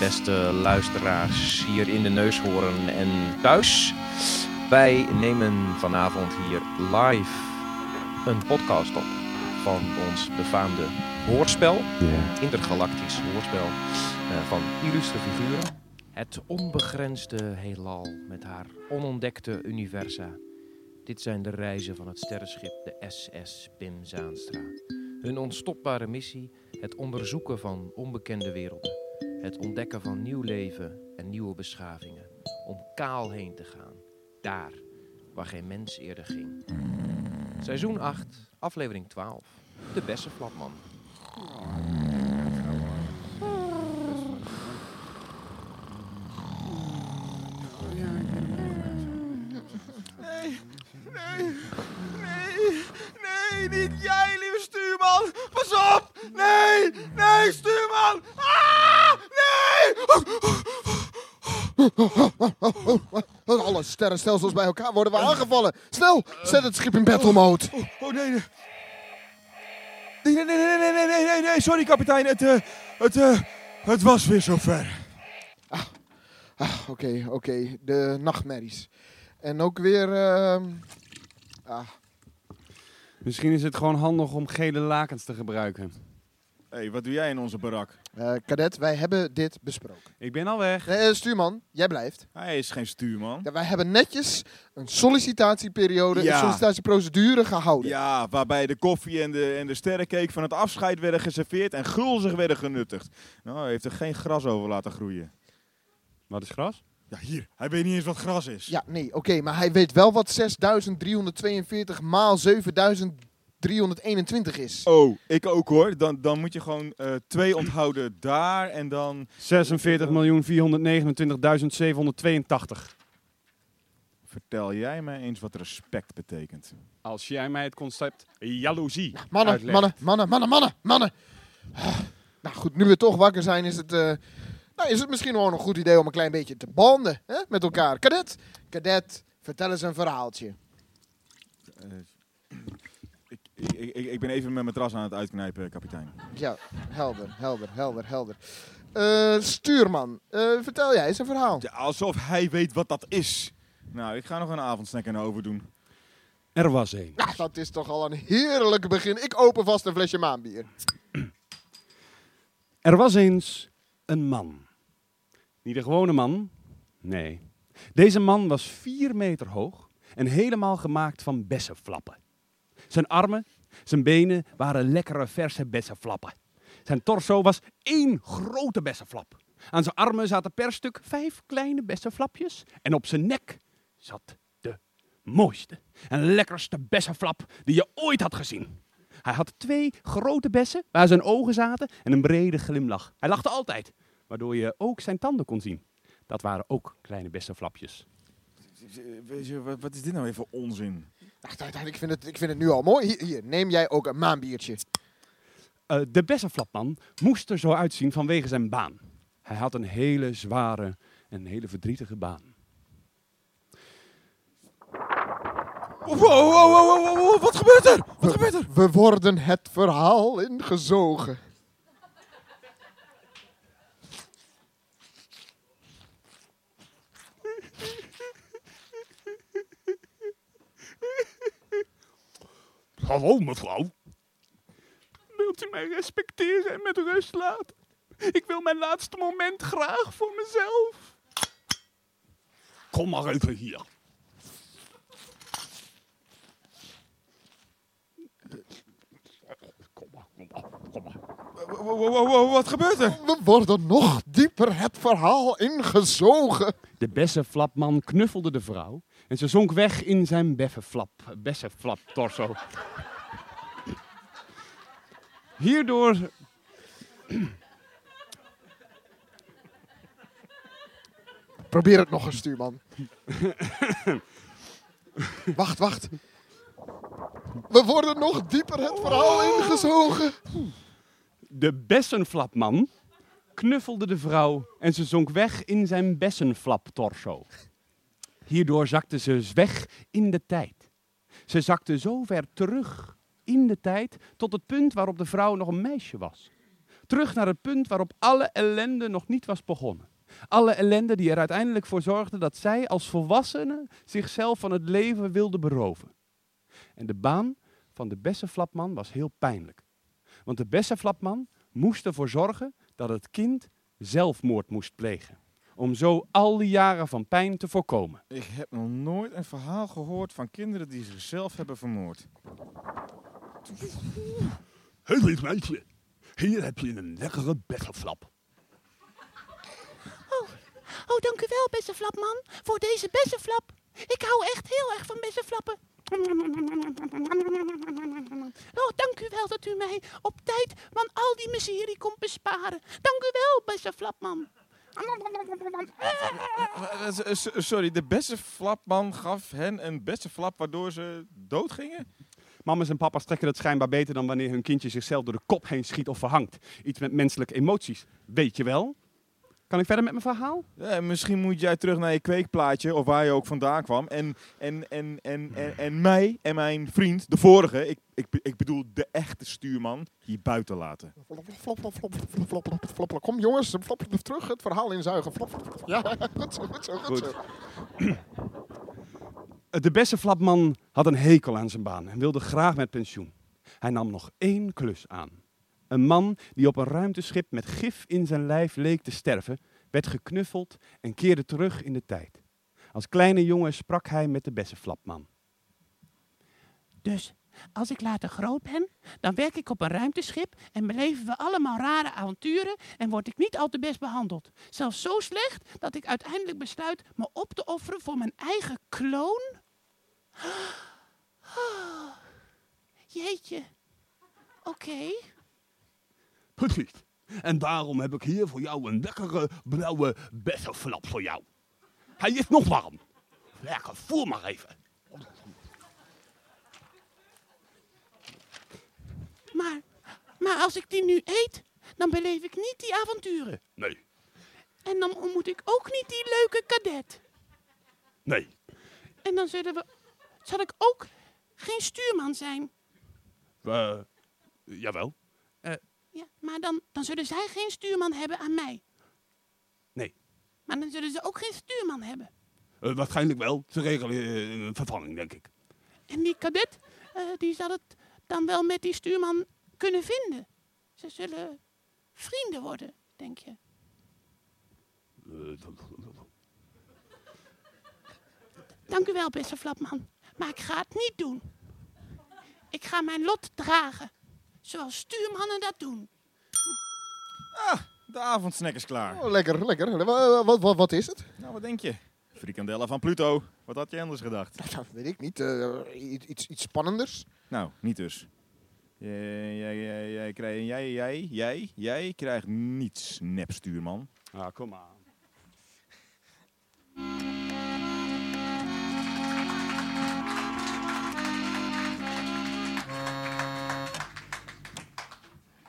beste luisteraars hier in de neushoorn en thuis. Wij nemen vanavond hier live een podcast op van ons befaamde hoorspel, intergalactisch hoorspel eh, van illustre figuren. Het onbegrensde heelal met haar onontdekte universa. Dit zijn de reizen van het sterrenschip de SS Pim Zaanstra. Hun onstopbare missie: het onderzoeken van onbekende werelden. Het ontdekken van nieuw leven en nieuwe beschavingen. Om kaal heen te gaan. Daar waar geen mens eerder ging. Seizoen 8, aflevering 12. De Bessenflapman. Nee, nee, nee, nee, niet jij, lieve stuurman. Pas op! Nee, nee, stuurman! Ah! Alle sterrenstelsels bij elkaar worden we aangevallen. Snel, zet het schip in battle mode. Oh, oh, oh, nee, nee. Nee, nee, nee, nee, nee, nee, nee, sorry kapitein. Het, eh, het, eh, het was weer zover. Ah, ah, oké, oké. De nachtmerries. En ook weer... Ehm, ah. Misschien is het gewoon handig om gele lakens te gebruiken. Hé, hey, wat doe jij in onze barak? eh, kadet, wij hebben dit besproken. Ik ben al weg. Nee, eh, stuurman, jij blijft. Hij is geen stuurman. Ja, wij hebben netjes een sollicitatieperiode, Ja. een sollicitatieprocedure gehouden. Ja, waarbij de koffie en de, en de sterrencake van het afscheid werden geserveerd en gulzig werden genuttigd. Nou, hij heeft er geen gras over laten groeien. Wat is gras? Ja, hier. Hij weet niet eens wat gras is. Ja, nee, oké, maar hij weet wel wat 6342 maal 7321 is. Oh, ik ook hoor. Dan, dan moet je gewoon eh, twee onthouden daar en dan... 46.429.782. Vertel jij mij eens wat respect betekent. Als jij mij het concept jaloezie Mannen, uitlegt. mannen, mannen, mannen, mannen, mannen. Ah, Nou goed, nu we toch wakker zijn, is het, eh, nou, is het misschien gewoon een goed idee om een klein beetje te banden hè, met elkaar. Kadet, kadet, vertel eens een verhaaltje. Eh, ik, ik, ben even met mijn tras aan het uitknijpen, kapitein. Ja, helder, helder, helder, helder. Eh, stuurman, eh, vertel jij eens een verhaal. Ja, alsof hij weet wat dat is. Nou, ik ga nog een avondsnack aan overdoen. Er was een. Nou, dat is toch al een heerlijk begin. Ik open vast een flesje maanbier. Er was eens een man. Niet een gewone man. Nee. Deze man was vier meter hoog en helemaal gemaakt van bessenflappen. Zijn armen, zijn benen waren lekkere verse bessenflappen. Zijn torso was één grote bessenflap. Aan zijn armen zaten per stuk vijf kleine bessenflapjes. En op zijn nek zat de mooiste en lekkerste bessenflap die je ooit had gezien. Hij had twee grote bessen waar zijn ogen zaten en een brede glimlach. Hij lachte altijd, waardoor je ook zijn tanden kon zien. Dat waren ook kleine bessenflapjes. Weet je, wat, wat is dit nou weer voor onzin? Ach, ik, vind het, ik vind het nu al mooi. Hier, hier, neem jij ook een maanbiertje. Eh, de bessenflapman moest er zo uitzien vanwege zijn baan. Hij had een hele zware en hele verdrietige baan. Wow, wow, wow, wow, wow, wow, wat gebeurt er? Wat gebeurt er? We worden het verhaal ingezogen. Hallo mevrouw. Wilt u mij respecteren en met rust laten? Ik wil mijn laatste moment graag voor mezelf. Kom maar even hier. Kom maar, kom maar, kom maar. Wat gebeurt er? We worden nog dieper het verhaal ingezogen. De bessenflapman knuffelde de vrouw en ze zonk weg in zijn beffenflap, bessenflap torso. Hierdoor Probeer het nog eens, stuurman. wacht, wacht. We worden nog dieper het verhaal ingezogen. de bessenflapman knuffelde de vrouw en ze zonk weg in zijn bessenflap torso. Hierdoor zakte ze weg in de tijd. Ze zakte zo ver terug in de tijd tot het punt waarop de vrouw nog een meisje was. terug naar het punt waarop alle ellende nog niet was begonnen. Alle ellende die er uiteindelijk voor zorgde dat zij als volwassenen zichzelf van het leven wilden beroven. En de baan van de bessenflapman was heel pijnlijk. Want de bessenflapman moest ervoor zorgen dat het kind zelfmoord moest plegen. Om zo al die jaren van pijn te voorkomen. Ik heb nog nooit een verhaal gehoord van kinderen die zichzelf hebben vermoord. Hé, lief meisje. Hier heb je een lekkere bessenflap. Oh, dank u wel, bessenflapman, voor deze bessenflap. Ik hou echt heel erg van bessenflappen. Oh, dank u wel dat u mij op tijd van al die miserie komt besparen. Dank u wel, bessenflapman. Eh, eh, Sorry, de beste flapman gaf hen een beste flap waardoor ze doodgingen? Mamas en papa's trekken het schijnbaar beter dan wanneer hun kindje zichzelf door de kop heen schiet of verhangt. Iets met menselijke emoties, weet je wel? Kan ik verder met mijn verhaal? Ja, misschien moet jij terug naar je kweekplaatje of waar je ook vandaan kwam. En, en, en, en, en, en mij en mijn vriend, de vorige, ik, ik, ik bedoel de echte stuurman, hier buiten laten. Kom jongens, flop, terug het verhaal inzuigen. Ja, goed zo, goed zo, goed zo. Goed zo. De beste flapman had een hekel aan zijn baan en wilde graag met pensioen. Hij nam nog één klus aan. Een man die op een ruimteschip met gif in zijn lijf leek te sterven, werd geknuffeld en keerde terug in de tijd. Als kleine jongen sprak hij met de bessenflapman. Dus als ik later groot ben, dan werk ik op een ruimteschip en beleven we allemaal rare avonturen en word ik niet al te best behandeld. Zelfs zo slecht dat ik uiteindelijk besluit me op te offeren voor mijn eigen kloon. Oh, jeetje. Oké. Precies. En daarom heb ik hier voor jou een lekkere blauwe bessenflap voor jou. Hij is nog warm. Lekker, voer maar even. Maar, maar als ik die nu eet, dan beleef ik niet die avonturen. Nee, En dan ontmoet ik ook niet die leuke kadet. nee. En dan zullen we, zal ik ook geen stuurman zijn. Eh, jawel. Ja, maar dan, dan zullen zij geen stuurman hebben aan mij. Nee. Maar dan zullen ze ook geen stuurman hebben. Eh, waarschijnlijk wel. Ze regelen eh, een vervanging, denk ik. En die kadet, eh, die zal het dan wel met die stuurman kunnen vinden. Ze zullen vrienden worden, denk je. Eh, Dank u wel, beste Flapman. Maar ik ga het niet doen. Ik ga mijn lot dragen. Zoals stuurmannen dat doen. De avondsnack is klaar. Oh, lekker, lekker. Wa- Wat, wat, wat is het? Nou, wat denk je? Frikandellen van Pluto. Wat had je anders gedacht? Nou, weet ik niet. eh, iets, iets, iets spannenders. Nou, niet dus. Jij, jij, jij, jij, krijgt- jij, jij, jij, jij krijgt niets, nepstuurman. Ah, kom maar.